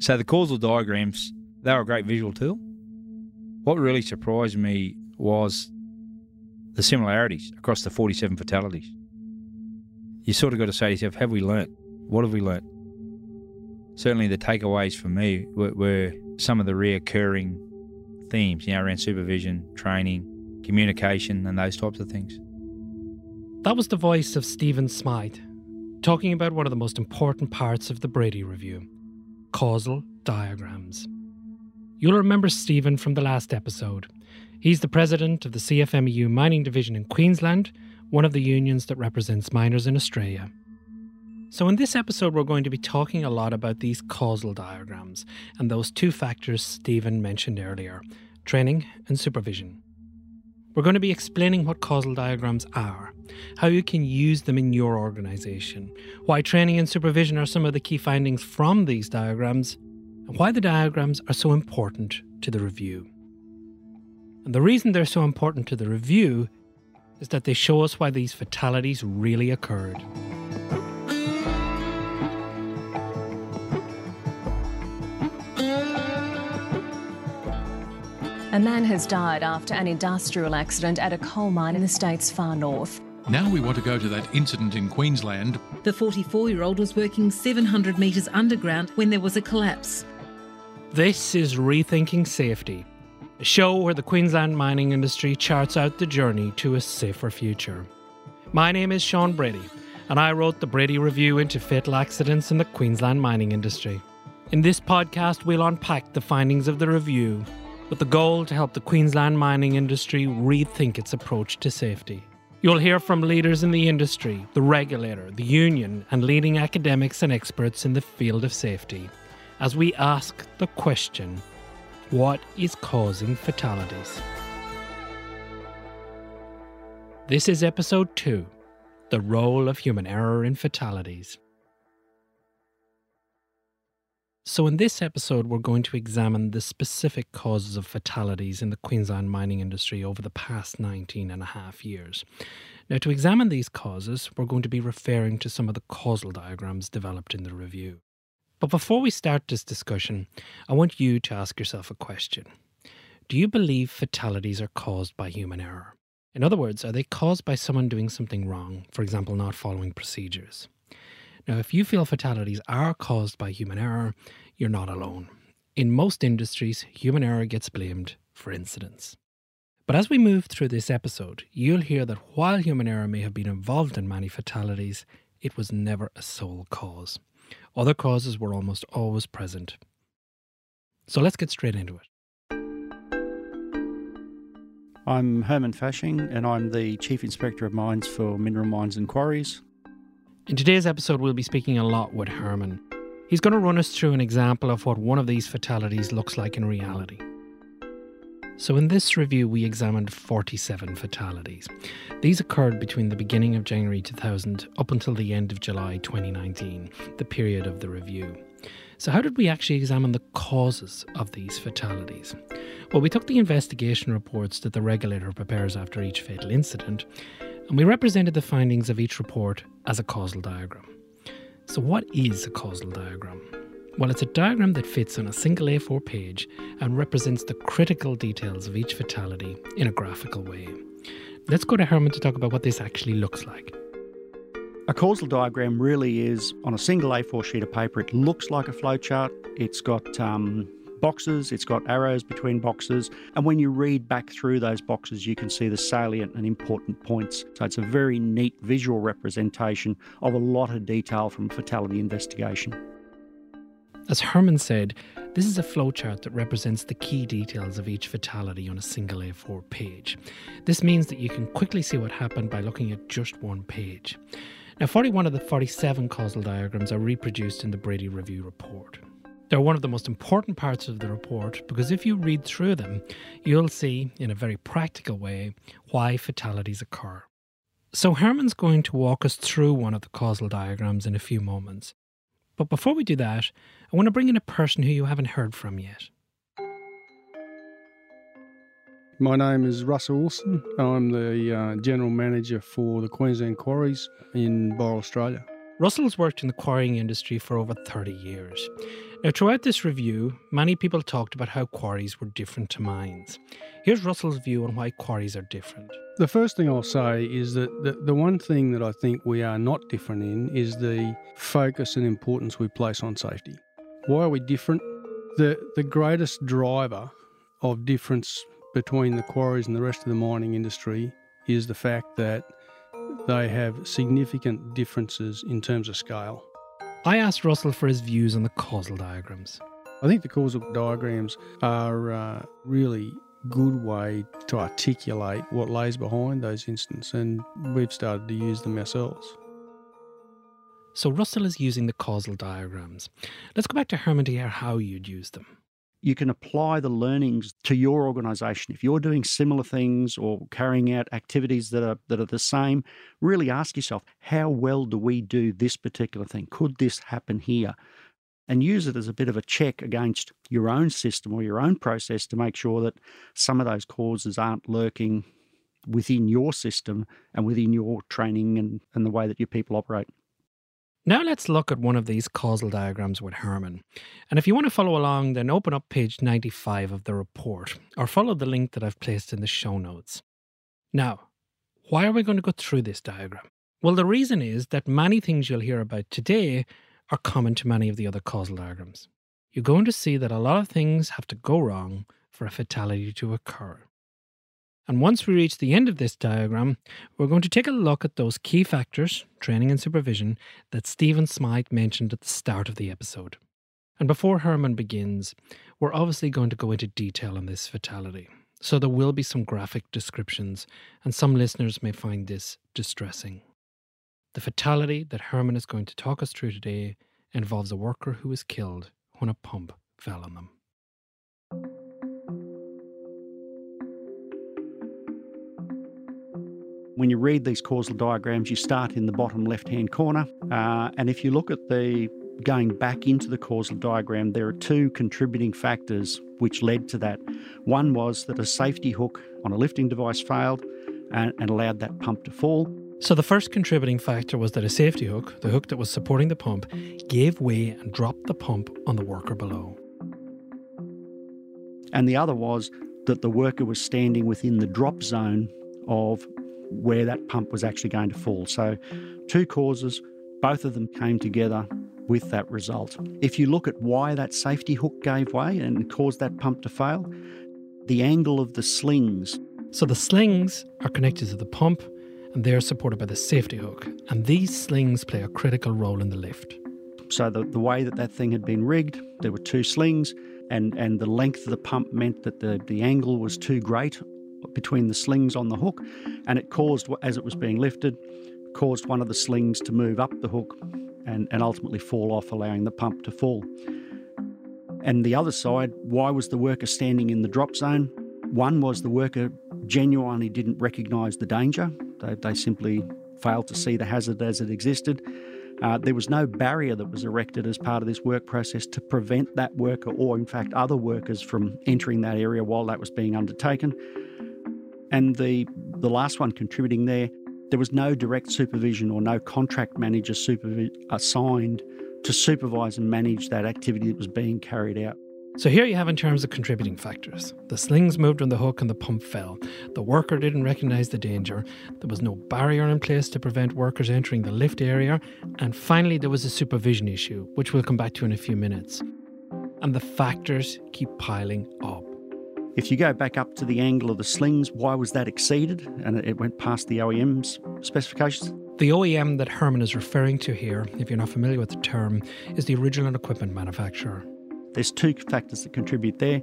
So the causal diagrams, they were a great visual tool. What really surprised me was the similarities across the 47 fatalities. You sort of got to say to yourself, have we learnt? What have we learnt? Certainly the takeaways for me were, were some of the reoccurring themes, you know, around supervision, training, communication, and those types of things. That was the voice of Stephen Smyth, talking about one of the most important parts of the Brady Review causal diagrams. You'll remember Stephen from the last episode. He's the president of the CFMEU Mining Division in Queensland, one of the unions that represents miners in Australia. So, in this episode, we're going to be talking a lot about these causal diagrams and those two factors Stephen mentioned earlier training and supervision. We're going to be explaining what causal diagrams are, how you can use them in your organisation, why training and supervision are some of the key findings from these diagrams, and why the diagrams are so important to the review. And the reason they're so important to the review is that they show us why these fatalities really occurred. A man has died after an industrial accident at a coal mine in the state's far north. Now we want to go to that incident in Queensland. The 44 year old was working 700 metres underground when there was a collapse. This is Rethinking Safety, a show where the Queensland mining industry charts out the journey to a safer future. My name is Sean Brady, and I wrote the Brady Review into fatal accidents in the Queensland mining industry. In this podcast, we'll unpack the findings of the review with the goal to help the Queensland mining industry rethink its approach to safety. You'll hear from leaders in the industry, the regulator, the union, and leading academics and experts in the field of safety as we ask the question what is causing fatalities? This is episode 2 The Role of Human Error in Fatalities. So, in this episode, we're going to examine the specific causes of fatalities in the Queensland mining industry over the past 19 and a half years. Now, to examine these causes, we're going to be referring to some of the causal diagrams developed in the review. But before we start this discussion, I want you to ask yourself a question Do you believe fatalities are caused by human error? In other words, are they caused by someone doing something wrong, for example, not following procedures? Now, if you feel fatalities are caused by human error, you're not alone. In most industries, human error gets blamed for incidents. But as we move through this episode, you'll hear that while human error may have been involved in many fatalities, it was never a sole cause. Other causes were almost always present. So let's get straight into it. I'm Herman Fasching, and I'm the Chief Inspector of Mines for Mineral Mines and Quarries. In today's episode, we'll be speaking a lot with Herman. He's going to run us through an example of what one of these fatalities looks like in reality. So, in this review, we examined 47 fatalities. These occurred between the beginning of January 2000 up until the end of July 2019, the period of the review. So, how did we actually examine the causes of these fatalities? Well, we took the investigation reports that the regulator prepares after each fatal incident, and we represented the findings of each report as a causal diagram. So, what is a causal diagram? Well, it's a diagram that fits on a single A4 page and represents the critical details of each fatality in a graphical way. Let's go to Herman to talk about what this actually looks like. A causal diagram really is on a single A4 sheet of paper. It looks like a flowchart. It's got um, boxes, it's got arrows between boxes, and when you read back through those boxes, you can see the salient and important points. So it's a very neat visual representation of a lot of detail from fatality investigation. As Herman said, this is a flowchart that represents the key details of each fatality on a single A4 page. This means that you can quickly see what happened by looking at just one page. Now, 41 of the 47 causal diagrams are reproduced in the Brady Review report. They're one of the most important parts of the report because if you read through them, you'll see, in a very practical way, why fatalities occur. So, Herman's going to walk us through one of the causal diagrams in a few moments. But before we do that, I want to bring in a person who you haven't heard from yet. My name is Russell Wilson. I'm the uh, General Manager for the Queensland Quarries in Boral, Australia. Russell's worked in the quarrying industry for over 30 years. Now, throughout this review, many people talked about how quarries were different to mines. Here's Russell's view on why quarries are different. The first thing I'll say is that the, the one thing that I think we are not different in is the focus and importance we place on safety. Why are we different? The, the greatest driver of difference between the quarries and the rest of the mining industry is the fact that they have significant differences in terms of scale. I asked Russell for his views on the causal diagrams. I think the causal diagrams are a really good way to articulate what lays behind those incidents, and we've started to use them ourselves. So Russell is using the causal diagrams. Let's go back to Herman to hear how you'd use them you can apply the learnings to your organization. If you're doing similar things or carrying out activities that are that are the same, really ask yourself, how well do we do this particular thing? Could this happen here? And use it as a bit of a check against your own system or your own process to make sure that some of those causes aren't lurking within your system and within your training and, and the way that your people operate. Now let's look at one of these causal diagrams with Herman. And if you want to follow along, then open up page 95 of the report or follow the link that I've placed in the show notes. Now, why are we going to go through this diagram? Well, the reason is that many things you'll hear about today are common to many of the other causal diagrams. You're going to see that a lot of things have to go wrong for a fatality to occur. And once we reach the end of this diagram, we're going to take a look at those key factors, training and supervision, that Stephen Smyth mentioned at the start of the episode. And before Herman begins, we're obviously going to go into detail on this fatality. So there will be some graphic descriptions, and some listeners may find this distressing. The fatality that Herman is going to talk us through today involves a worker who was killed when a pump fell on them. When you read these causal diagrams, you start in the bottom left hand corner. Uh, and if you look at the going back into the causal diagram, there are two contributing factors which led to that. One was that a safety hook on a lifting device failed and, and allowed that pump to fall. So, the first contributing factor was that a safety hook, the hook that was supporting the pump, gave way and dropped the pump on the worker below. And the other was that the worker was standing within the drop zone of where that pump was actually going to fall. So, two causes, both of them came together with that result. If you look at why that safety hook gave way and caused that pump to fail, the angle of the slings. So, the slings are connected to the pump and they're supported by the safety hook, and these slings play a critical role in the lift. So, the, the way that that thing had been rigged, there were two slings, and, and the length of the pump meant that the, the angle was too great between the slings on the hook, and it caused, as it was being lifted, caused one of the slings to move up the hook and, and ultimately fall off, allowing the pump to fall. And the other side, why was the worker standing in the drop zone? One was the worker genuinely didn't recognise the danger. They, they, simply failed to see the hazard as it existed. Uh, there was no barrier that was erected as part of this work process to prevent that worker or, in fact, other workers from entering that area while that was being undertaken. And the, the last one contributing there, there was no direct supervision or no contract manager supervi- assigned to supervise and manage that activity that was being carried out. So here you have in terms of contributing factors. The slings moved on the hook and the pump fell. The worker didn't recognise the danger. There was no barrier in place to prevent workers entering the lift area. And finally, there was a supervision issue, which we'll come back to in a few minutes. And the factors keep piling up. If you go back up to the angle of the slings, why was that exceeded? And it went past the OEM's specifications? The OEM that Herman is referring to here, if you're not familiar with the term, is the original equipment manufacturer. There's two factors that contribute there.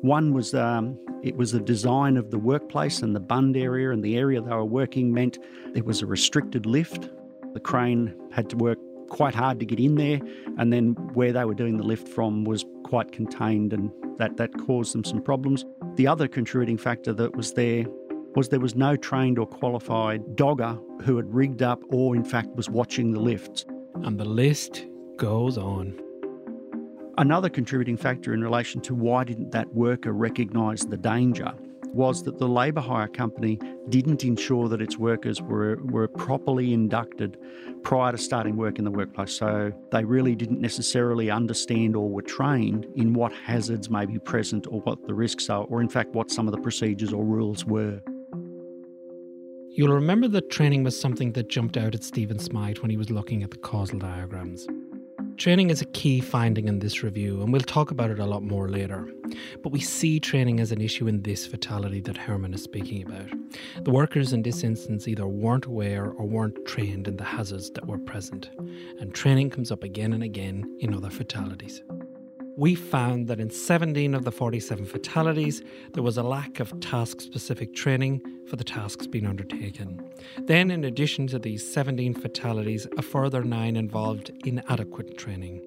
One was um, it was the design of the workplace and the bund area and the area they were working meant there was a restricted lift. The crane had to work quite hard to get in there, and then where they were doing the lift from was quite contained, and that, that caused them some problems. The other contributing factor that was there was there was no trained or qualified dogger who had rigged up or, in fact, was watching the lifts. And the list goes on. Another contributing factor in relation to why didn't that worker recognise the danger was that the labour hire company didn't ensure that its workers were, were properly inducted prior to starting work in the workplace. So they really didn't necessarily understand or were trained in what hazards may be present or what the risks are, or in fact, what some of the procedures or rules were. You'll remember that training was something that jumped out at Stephen Smyth when he was looking at the causal diagrams. Training is a key finding in this review, and we'll talk about it a lot more later. But we see training as an issue in this fatality that Herman is speaking about. The workers in this instance either weren't aware or weren't trained in the hazards that were present, and training comes up again and again in other fatalities we found that in 17 of the 47 fatalities, there was a lack of task specific training for the tasks being undertaken. Then, in addition to these 17 fatalities, a further nine involved inadequate training.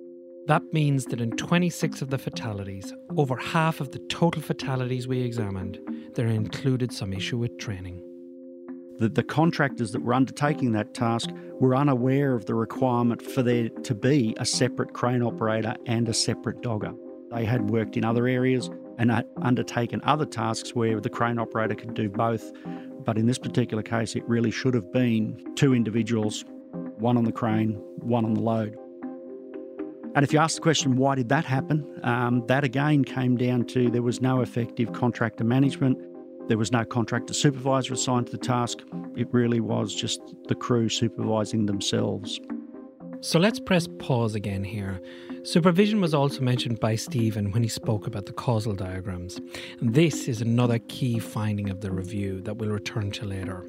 That means that in 26 of the fatalities, over half of the total fatalities we examined, there included some issue with training that the contractors that were undertaking that task were unaware of the requirement for there to be a separate crane operator and a separate dogger. They had worked in other areas and had undertaken other tasks where the crane operator could do both. But in this particular case, it really should have been two individuals, one on the crane, one on the load. And if you ask the question, why did that happen? Um, that again came down to there was no effective contractor management there was no contractor supervisor assigned to the task. It really was just the crew supervising themselves. So let's press pause again here. Supervision was also mentioned by Stephen when he spoke about the causal diagrams. And this is another key finding of the review that we'll return to later.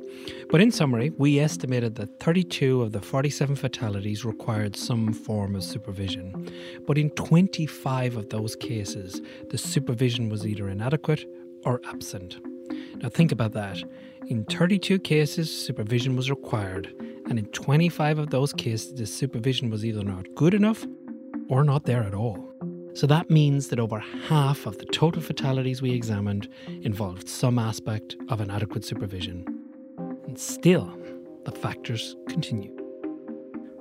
But in summary, we estimated that 32 of the 47 fatalities required some form of supervision. But in 25 of those cases, the supervision was either inadequate or absent. Now, think about that. In 32 cases, supervision was required, and in 25 of those cases, the supervision was either not good enough or not there at all. So that means that over half of the total fatalities we examined involved some aspect of inadequate supervision. And still, the factors continue.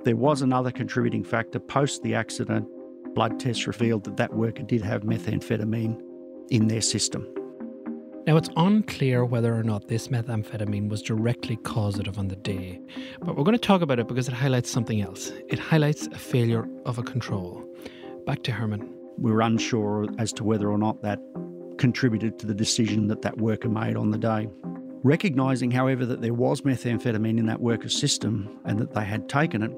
There was another contributing factor post the accident. Blood tests revealed that that worker did have methamphetamine in their system. Now, it's unclear whether or not this methamphetamine was directly causative on the day, but we're going to talk about it because it highlights something else. It highlights a failure of a control. Back to Herman. We were unsure as to whether or not that contributed to the decision that that worker made on the day. Recognising, however, that there was methamphetamine in that worker's system and that they had taken it,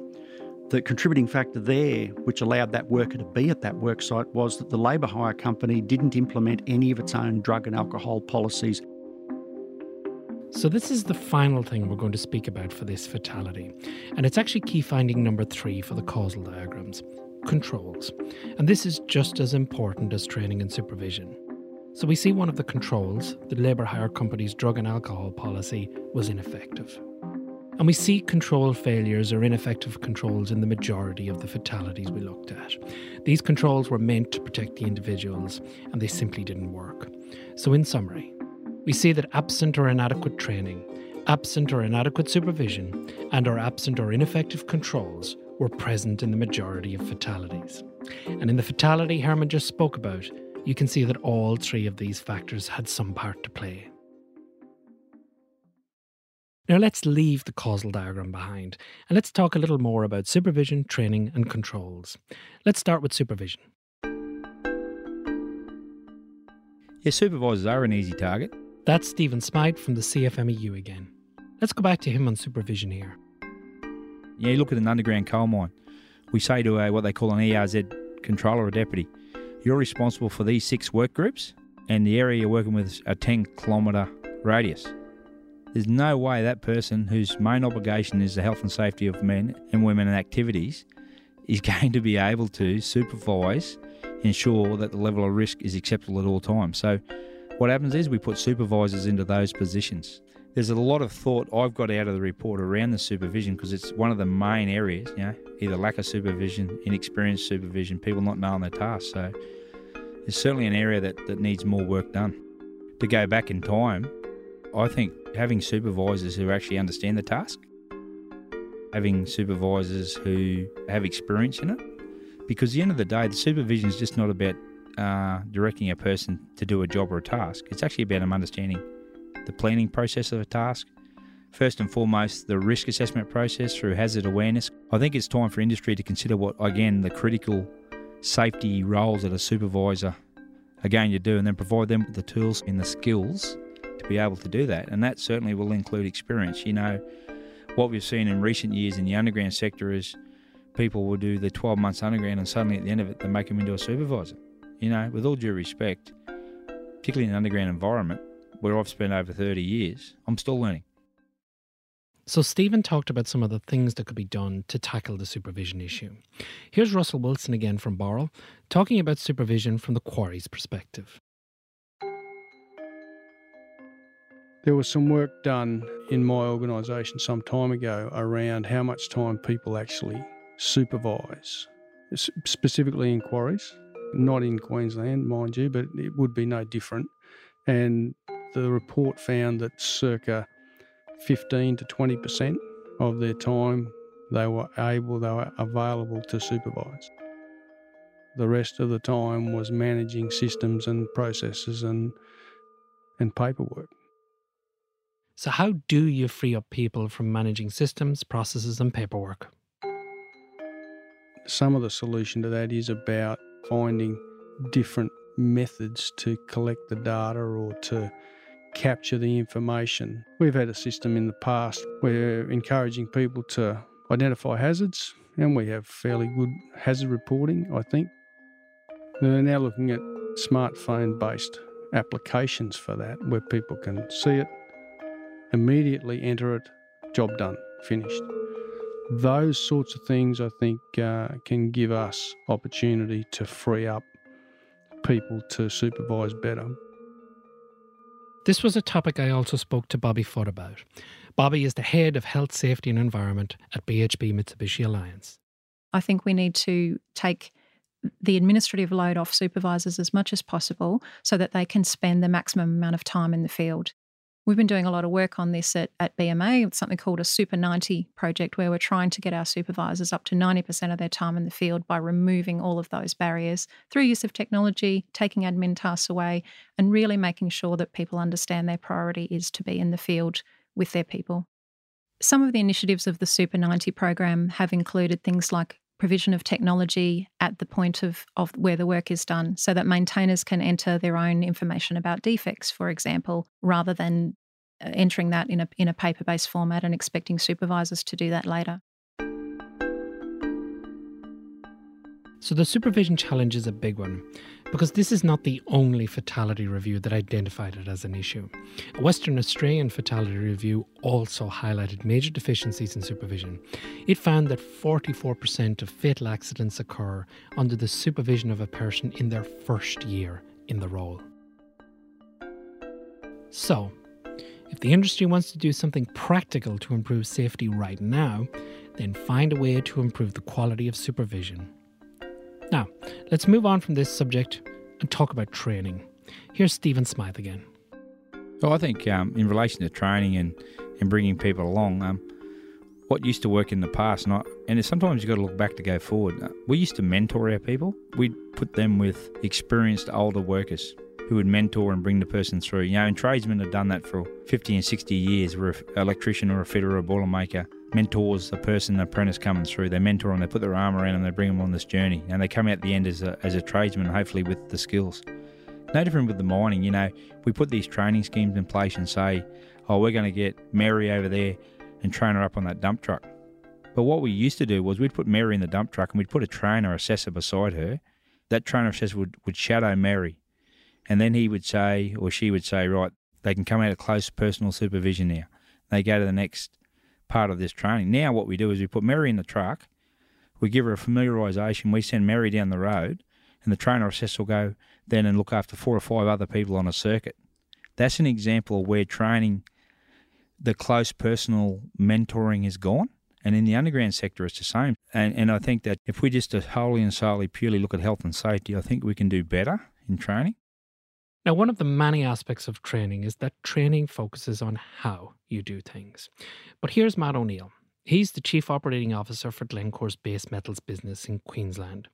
the contributing factor there, which allowed that worker to be at that worksite, was that the labour hire company didn't implement any of its own drug and alcohol policies. So, this is the final thing we're going to speak about for this fatality. And it's actually key finding number three for the causal diagrams controls. And this is just as important as training and supervision. So, we see one of the controls, the labour hire company's drug and alcohol policy, was ineffective. And we see control failures or ineffective controls in the majority of the fatalities we looked at. These controls were meant to protect the individuals, and they simply didn't work. So, in summary, we see that absent or inadequate training, absent or inadequate supervision, and or absent or ineffective controls were present in the majority of fatalities. And in the fatality Herman just spoke about, you can see that all three of these factors had some part to play. Now let's leave the causal diagram behind and let's talk a little more about supervision, training, and controls. Let's start with supervision. Yeah, supervisors are an easy target. That's Stephen Smyth from the CFMEU again. Let's go back to him on supervision here. Yeah, you look at an underground coal mine. We say to a, what they call an ERZ controller or deputy, you're responsible for these six work groups, and the area you're working with is a 10 kilometre radius. There's no way that person whose main obligation is the health and safety of men and women and activities is going to be able to supervise, ensure that the level of risk is acceptable at all times. So, what happens is we put supervisors into those positions. There's a lot of thought I've got out of the report around the supervision because it's one of the main areas, you know, either lack of supervision, inexperienced supervision, people not knowing their tasks. So, it's certainly an area that, that needs more work done. To go back in time, I think having supervisors who actually understand the task, having supervisors who have experience in it, because at the end of the day, the supervision is just not about uh, directing a person to do a job or a task. It's actually about them understanding the planning process of a task. First and foremost, the risk assessment process through hazard awareness. I think it's time for industry to consider what, again, the critical safety roles that a supervisor are going to do and then provide them with the tools and the skills be able to do that. And that certainly will include experience. You know, what we've seen in recent years in the underground sector is people will do the 12 months underground and suddenly at the end of it they make them into a supervisor. You know, with all due respect, particularly in an underground environment where I've spent over 30 years, I'm still learning. So, Stephen talked about some of the things that could be done to tackle the supervision issue. Here's Russell Wilson again from Boral, talking about supervision from the quarry's perspective. There was some work done in my organisation some time ago around how much time people actually supervise, specifically in quarries. Not in Queensland, mind you, but it would be no different. And the report found that circa 15 to 20% of their time they were able, they were available to supervise. The rest of the time was managing systems and processes and, and paperwork. So, how do you free up people from managing systems, processes, and paperwork? Some of the solution to that is about finding different methods to collect the data or to capture the information. We've had a system in the past where encouraging people to identify hazards, and we have fairly good hazard reporting, I think. They're now looking at smartphone based applications for that where people can see it, immediately enter it, job done, finished. Those sorts of things I think uh, can give us opportunity to free up people to supervise better. This was a topic I also spoke to Bobby Foot about. Bobby is the head of health, safety, and environment at BHP Mitsubishi Alliance. I think we need to take the administrative load off supervisors as much as possible so that they can spend the maximum amount of time in the field. We've been doing a lot of work on this at, at BMA. It's something called a Super 90 project, where we're trying to get our supervisors up to 90% of their time in the field by removing all of those barriers through use of technology, taking admin tasks away, and really making sure that people understand their priority is to be in the field with their people. Some of the initiatives of the Super 90 program have included things like provision of technology at the point of, of where the work is done so that maintainers can enter their own information about defects, for example, rather than uh, entering that in a, in a paper based format and expecting supervisors to do that later. So, the supervision challenge is a big one because this is not the only fatality review that identified it as an issue. A Western Australian fatality review also highlighted major deficiencies in supervision. It found that 44% of fatal accidents occur under the supervision of a person in their first year in the role. So, if the industry wants to do something practical to improve safety right now, then find a way to improve the quality of supervision. Now, let's move on from this subject and talk about training. Here's Stephen Smyth again. Well, I think um, in relation to training and, and bringing people along, um, what used to work in the past, and, I, and sometimes you've got to look back to go forward. Uh, we used to mentor our people. We'd put them with experienced older workers who would mentor and bring the person through. You know, and tradesmen have done that for 50 and 60 years, where an electrician or a fitter or a boilermaker mentors a person, an apprentice coming through. They mentor them, they put their arm around them, they bring them on this journey, and they come out the end as a, as a tradesman, hopefully with the skills. No different with the mining, you know, we put these training schemes in place and say, oh, we're going to get Mary over there and train her up on that dump truck. But what we used to do was we'd put Mary in the dump truck and we'd put a trainer assessor beside her. That trainer assessor would, would shadow Mary. And then he would say, or she would say, right, they can come out of close personal supervision now. They go to the next part of this training. Now, what we do is we put Mary in the truck, we give her a familiarisation, we send Mary down the road, and the trainer assessor will go then and look after four or five other people on a circuit. That's an example of where training, the close personal mentoring is gone. And in the underground sector, it's the same. And, and I think that if we just wholly and solely purely look at health and safety, I think we can do better in training. Now, one of the many aspects of training is that training focuses on how you do things. But here's Matt O'Neill. He's the Chief Operating Officer for Glencore's base metals business in Queensland.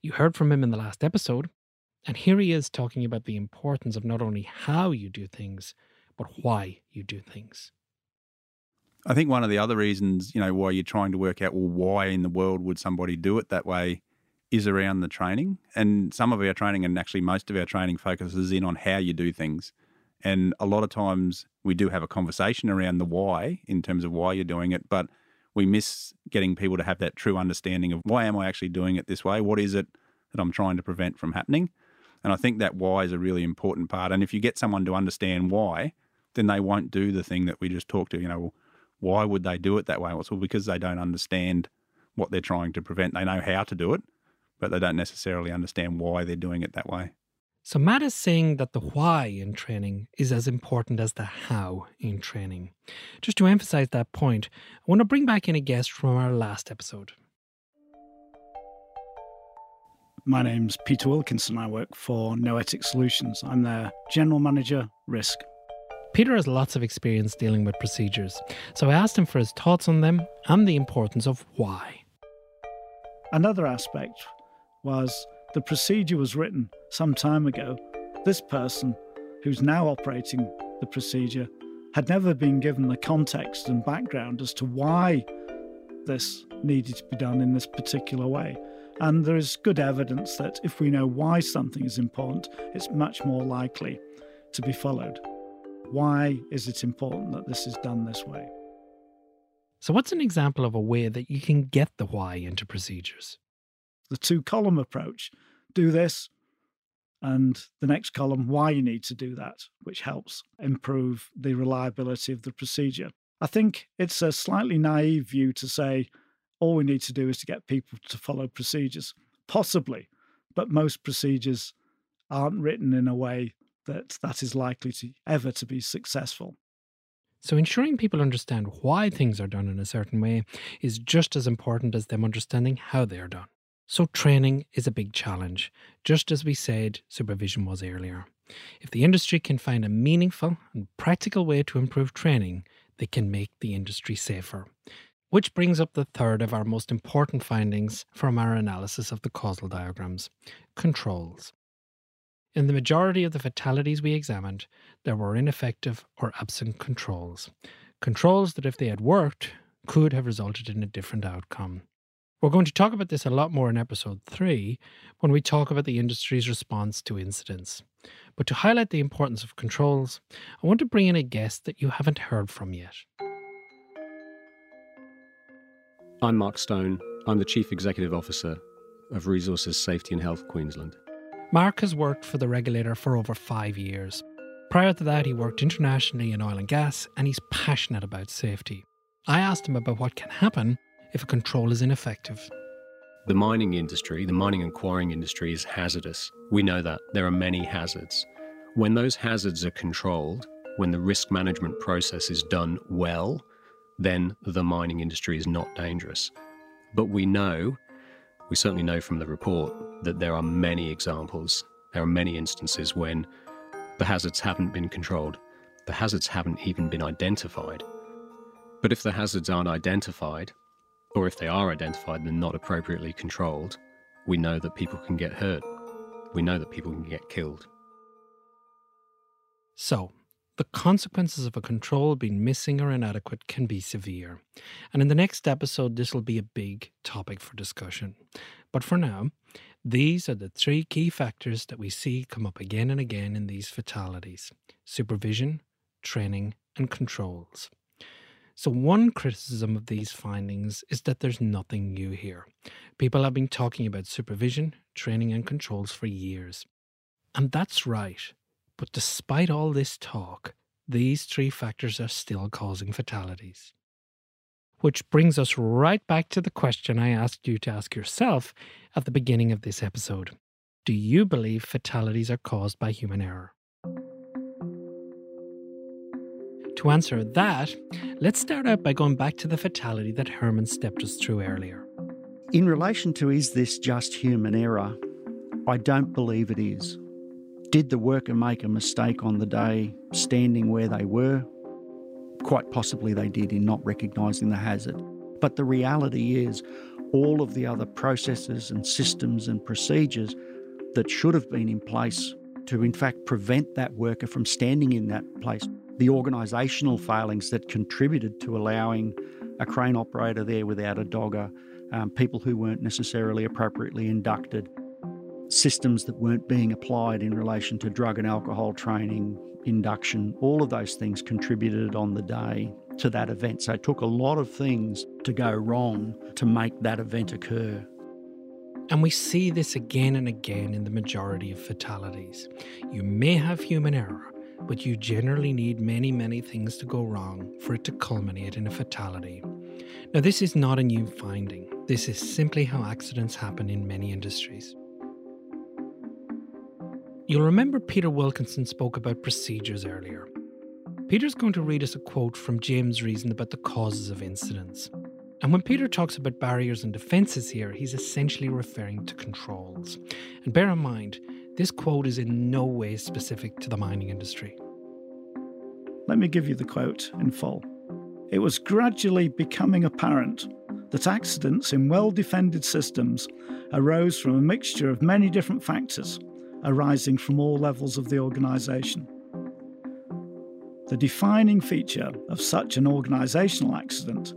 You heard from him in the last episode. And here he is talking about the importance of not only how you do things, but why you do things. I think one of the other reasons, you know, why you're trying to work out, well, why in the world would somebody do it that way is around the training. And some of our training, and actually most of our training, focuses in on how you do things. And a lot of times we do have a conversation around the why in terms of why you're doing it, but we miss getting people to have that true understanding of why am I actually doing it this way? What is it that I'm trying to prevent from happening? And I think that why is a really important part. And if you get someone to understand why, then they won't do the thing that we just talked to. You know, why would they do it that way? Well, because they don't understand what they're trying to prevent. They know how to do it, but they don't necessarily understand why they're doing it that way. So, Matt is saying that the why in training is as important as the how in training. Just to emphasize that point, I want to bring back in a guest from our last episode. My name's Peter Wilkinson. I work for Noetic Solutions. I'm their General Manager, Risk. Peter has lots of experience dealing with procedures, so I asked him for his thoughts on them and the importance of why. Another aspect was the procedure was written some time ago. This person, who's now operating the procedure, had never been given the context and background as to why this needed to be done in this particular way. And there is good evidence that if we know why something is important, it's much more likely to be followed. Why is it important that this is done this way? So, what's an example of a way that you can get the why into procedures? The two column approach do this, and the next column, why you need to do that, which helps improve the reliability of the procedure. I think it's a slightly naive view to say all we need to do is to get people to follow procedures. Possibly, but most procedures aren't written in a way that that is likely to ever to be successful. So ensuring people understand why things are done in a certain way is just as important as them understanding how they are done. So training is a big challenge, just as we said supervision was earlier. If the industry can find a meaningful and practical way to improve training, they can make the industry safer. Which brings up the third of our most important findings from our analysis of the causal diagrams controls. In the majority of the fatalities we examined, there were ineffective or absent controls. Controls that, if they had worked, could have resulted in a different outcome. We're going to talk about this a lot more in episode 3 when we talk about the industry's response to incidents. But to highlight the importance of controls, I want to bring in a guest that you haven't heard from yet. I'm Mark Stone. I'm the Chief Executive Officer of Resources Safety and Health Queensland. Mark has worked for the regulator for over five years. Prior to that, he worked internationally in oil and gas, and he's passionate about safety. I asked him about what can happen if a control is ineffective. The mining industry, the mining and quarrying industry, is hazardous. We know that. There are many hazards. When those hazards are controlled, when the risk management process is done well, then the mining industry is not dangerous. But we know we certainly know from the report that there are many examples, there are many instances when the hazards haven't been controlled, the hazards haven't even been identified. But if the hazards aren't identified, or if they are identified and not appropriately controlled, we know that people can get hurt. We know that people can get killed. So, the consequences of a control being missing or inadequate can be severe. And in the next episode, this will be a big topic for discussion. But for now, these are the three key factors that we see come up again and again in these fatalities supervision, training, and controls. So, one criticism of these findings is that there's nothing new here. People have been talking about supervision, training, and controls for years. And that's right. But despite all this talk, these three factors are still causing fatalities. Which brings us right back to the question I asked you to ask yourself at the beginning of this episode Do you believe fatalities are caused by human error? To answer that, let's start out by going back to the fatality that Herman stepped us through earlier. In relation to is this just human error, I don't believe it is. Did the worker make a mistake on the day standing where they were? Quite possibly they did in not recognising the hazard. But the reality is, all of the other processes and systems and procedures that should have been in place to, in fact, prevent that worker from standing in that place. The organisational failings that contributed to allowing a crane operator there without a dogger, um, people who weren't necessarily appropriately inducted, systems that weren't being applied in relation to drug and alcohol training, induction, all of those things contributed on the day to that event. So it took a lot of things to go wrong to make that event occur. And we see this again and again in the majority of fatalities. You may have human error, but you generally need many, many things to go wrong for it to culminate in a fatality. Now, this is not a new finding. This is simply how accidents happen in many industries. You'll remember Peter Wilkinson spoke about procedures earlier. Peter's going to read us a quote from James Reason about the causes of incidents. And when Peter talks about barriers and defences here, he's essentially referring to controls. And bear in mind, this quote is in no way specific to the mining industry. Let me give you the quote in full. It was gradually becoming apparent that accidents in well defended systems arose from a mixture of many different factors arising from all levels of the organisation. The defining feature of such an organisational accident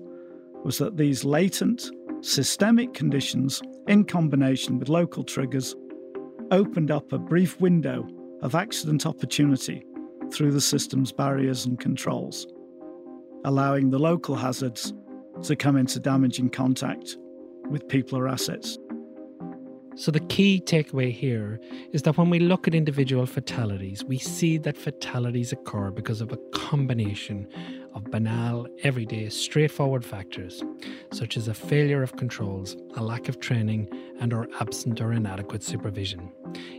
was that these latent, systemic conditions, in combination with local triggers, opened up a brief window of accident opportunity through the system's barriers and controls, allowing the local hazards to come into damaging contact with people or assets. So, the key takeaway here is that when we look at individual fatalities, we see that fatalities occur because of a combination of banal, everyday, straightforward factors, such as a failure of controls, a lack of training, and or absent or inadequate supervision.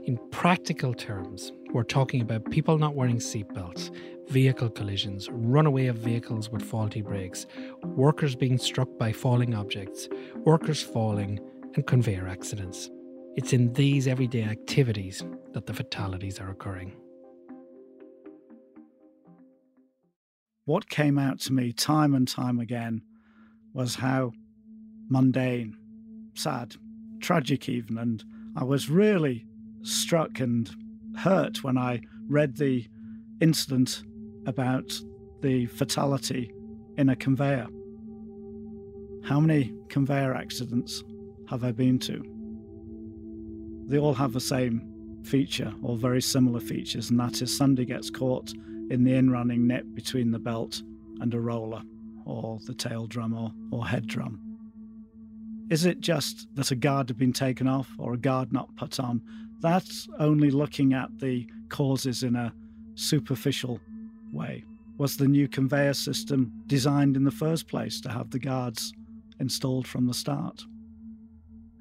In practical terms, we're talking about people not wearing seatbelts, vehicle collisions, runaway of vehicles with faulty brakes, workers being struck by falling objects, workers falling, and conveyor accidents. It's in these everyday activities that the fatalities are occurring. What came out to me time and time again was how mundane, sad, tragic, even, and I was really struck and hurt when I read the incident about the fatality in a conveyor. How many conveyor accidents have I been to? They all have the same feature or very similar features, and that is somebody gets caught in the in running net between the belt and a roller or the tail drum or, or head drum. Is it just that a guard had been taken off or a guard not put on? That's only looking at the causes in a superficial way. Was the new conveyor system designed in the first place to have the guards installed from the start?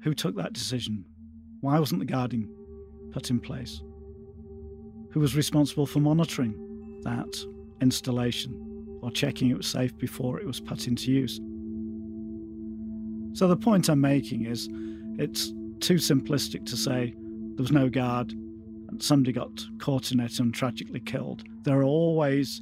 Who took that decision? Why wasn't the guarding put in place? Who was responsible for monitoring that installation or checking it was safe before it was put into use? So, the point I'm making is it's too simplistic to say there was no guard and somebody got caught in it and tragically killed. There are always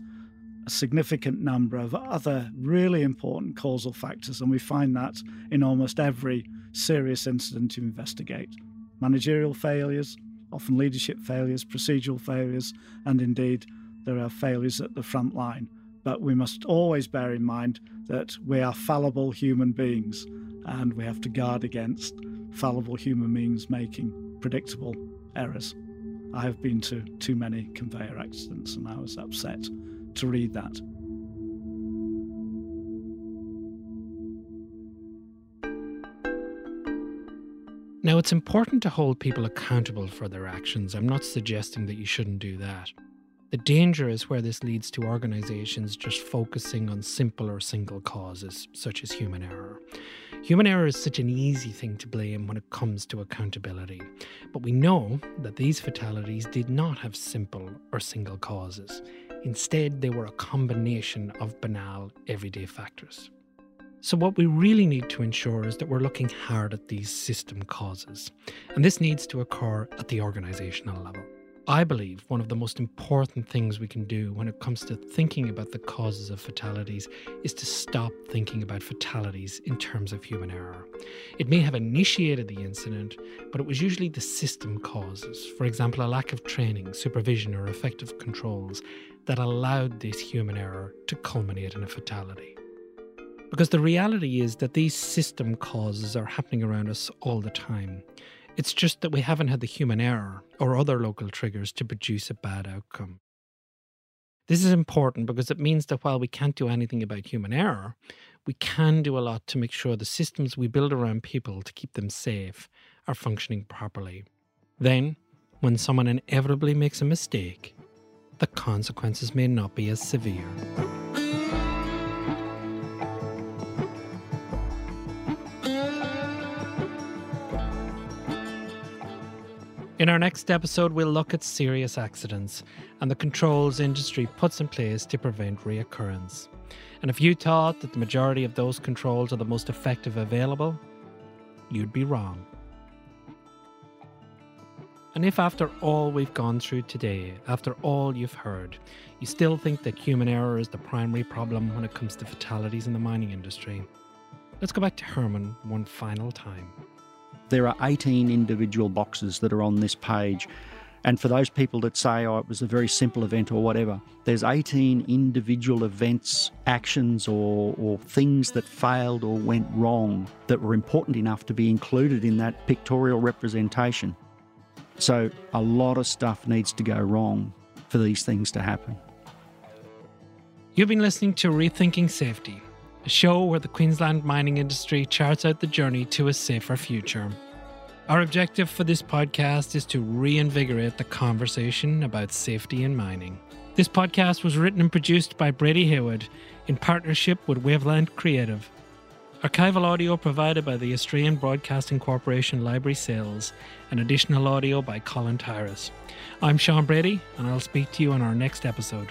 a significant number of other really important causal factors, and we find that in almost every serious incident you investigate managerial failures, often leadership failures, procedural failures, and indeed there are failures at the front line. But we must always bear in mind that we are fallible human beings and we have to guard against fallible human beings making predictable errors. I have been to too many conveyor accidents and I was upset to read that. Now, it's important to hold people accountable for their actions. I'm not suggesting that you shouldn't do that. The danger is where this leads to organisations just focusing on simple or single causes, such as human error. Human error is such an easy thing to blame when it comes to accountability, but we know that these fatalities did not have simple or single causes. Instead, they were a combination of banal, everyday factors. So, what we really need to ensure is that we're looking hard at these system causes. And this needs to occur at the organisational level. I believe one of the most important things we can do when it comes to thinking about the causes of fatalities is to stop thinking about fatalities in terms of human error. It may have initiated the incident, but it was usually the system causes, for example, a lack of training, supervision, or effective controls, that allowed this human error to culminate in a fatality. Because the reality is that these system causes are happening around us all the time. It's just that we haven't had the human error or other local triggers to produce a bad outcome. This is important because it means that while we can't do anything about human error, we can do a lot to make sure the systems we build around people to keep them safe are functioning properly. Then, when someone inevitably makes a mistake, the consequences may not be as severe. In our next episode, we'll look at serious accidents and the controls industry puts in place to prevent reoccurrence. And if you thought that the majority of those controls are the most effective available, you'd be wrong. And if after all we've gone through today, after all you've heard, you still think that human error is the primary problem when it comes to fatalities in the mining industry, let's go back to Herman one final time. There are 18 individual boxes that are on this page. And for those people that say, oh, it was a very simple event or whatever, there's 18 individual events, actions, or, or things that failed or went wrong that were important enough to be included in that pictorial representation. So a lot of stuff needs to go wrong for these things to happen. You've been listening to Rethinking Safety, a show where the Queensland mining industry charts out the journey to a safer future. Our objective for this podcast is to reinvigorate the conversation about safety in mining. This podcast was written and produced by Brady Heywood in partnership with Waveland Creative. Archival audio provided by the Australian Broadcasting Corporation Library Sales and additional audio by Colin Tyrus. I'm Sean Brady, and I'll speak to you on our next episode.